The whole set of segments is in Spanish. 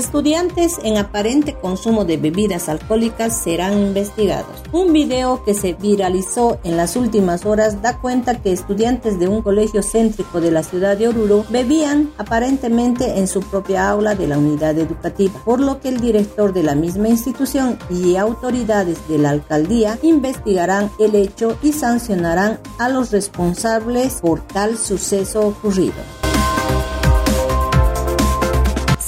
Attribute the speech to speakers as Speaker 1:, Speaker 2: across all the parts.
Speaker 1: Estudiantes en aparente consumo de bebidas alcohólicas serán investigados. Un video que se viralizó en las últimas horas da cuenta que estudiantes de un colegio céntrico de la ciudad de Oruro bebían aparentemente en su propia aula de la unidad educativa, por lo que el director de la misma institución y autoridades de la alcaldía investigarán el hecho y sancionarán a los responsables por tal suceso ocurrido.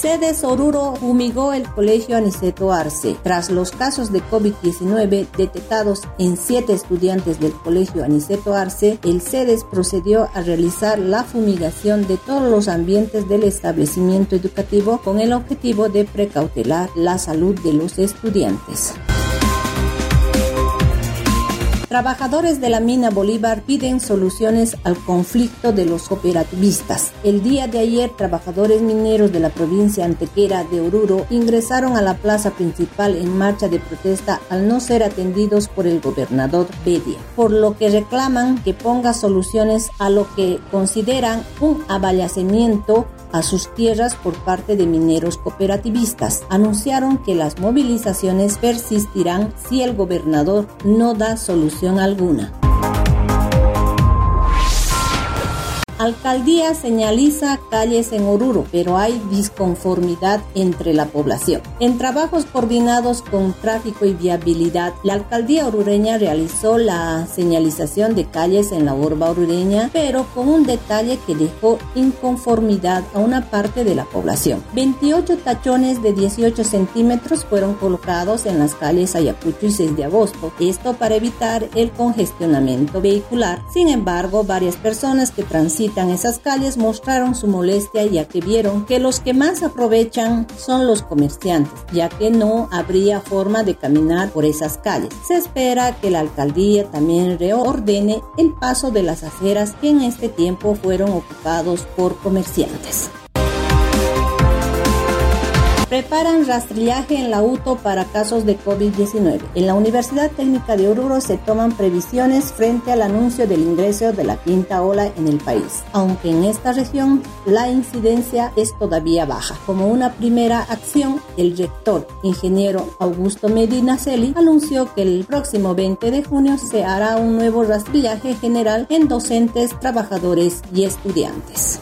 Speaker 1: Sedes Oruro fumigó el colegio Aniceto Arce. Tras los casos de COVID-19 detectados en siete estudiantes del colegio Aniceto Arce, el Sedes procedió a realizar la fumigación de todos los ambientes del establecimiento educativo con el objetivo de precautelar la salud de los estudiantes. Trabajadores de la mina Bolívar piden soluciones al conflicto de los cooperativistas. El día de ayer, trabajadores mineros de la provincia antequera de Oruro ingresaron a la plaza principal en marcha de protesta al no ser atendidos por el gobernador Bedia, por lo que reclaman que ponga soluciones a lo que consideran un aballacimiento a sus tierras por parte de mineros cooperativistas. Anunciaron que las movilizaciones persistirán si el gobernador no da solución alguna. Alcaldía señaliza calles en Oruro, pero hay disconformidad entre la población. En trabajos coordinados con tráfico y viabilidad, la alcaldía orureña realizó la señalización de calles en la urba orureña, pero con un detalle que dejó inconformidad a una parte de la población. 28 tachones de 18 centímetros fueron colocados en las calles Ayacucho y 6 de agosto, esto para evitar el congestionamiento vehicular. Sin embargo, varias personas que transitan esas calles mostraron su molestia ya que vieron que los que más aprovechan son los comerciantes, ya que no habría forma de caminar por esas calles. Se espera que la alcaldía también reordene el paso de las aceras que en este tiempo fueron ocupados por comerciantes. Preparan rastrillaje en la UTO para casos de COVID-19. En la Universidad Técnica de Oruro se toman previsiones frente al anuncio del ingreso de la quinta ola en el país, aunque en esta región la incidencia es todavía baja. Como una primera acción, el rector, ingeniero Augusto Medina Celi, anunció que el próximo 20 de junio se hará un nuevo rastrillaje general en docentes, trabajadores y estudiantes.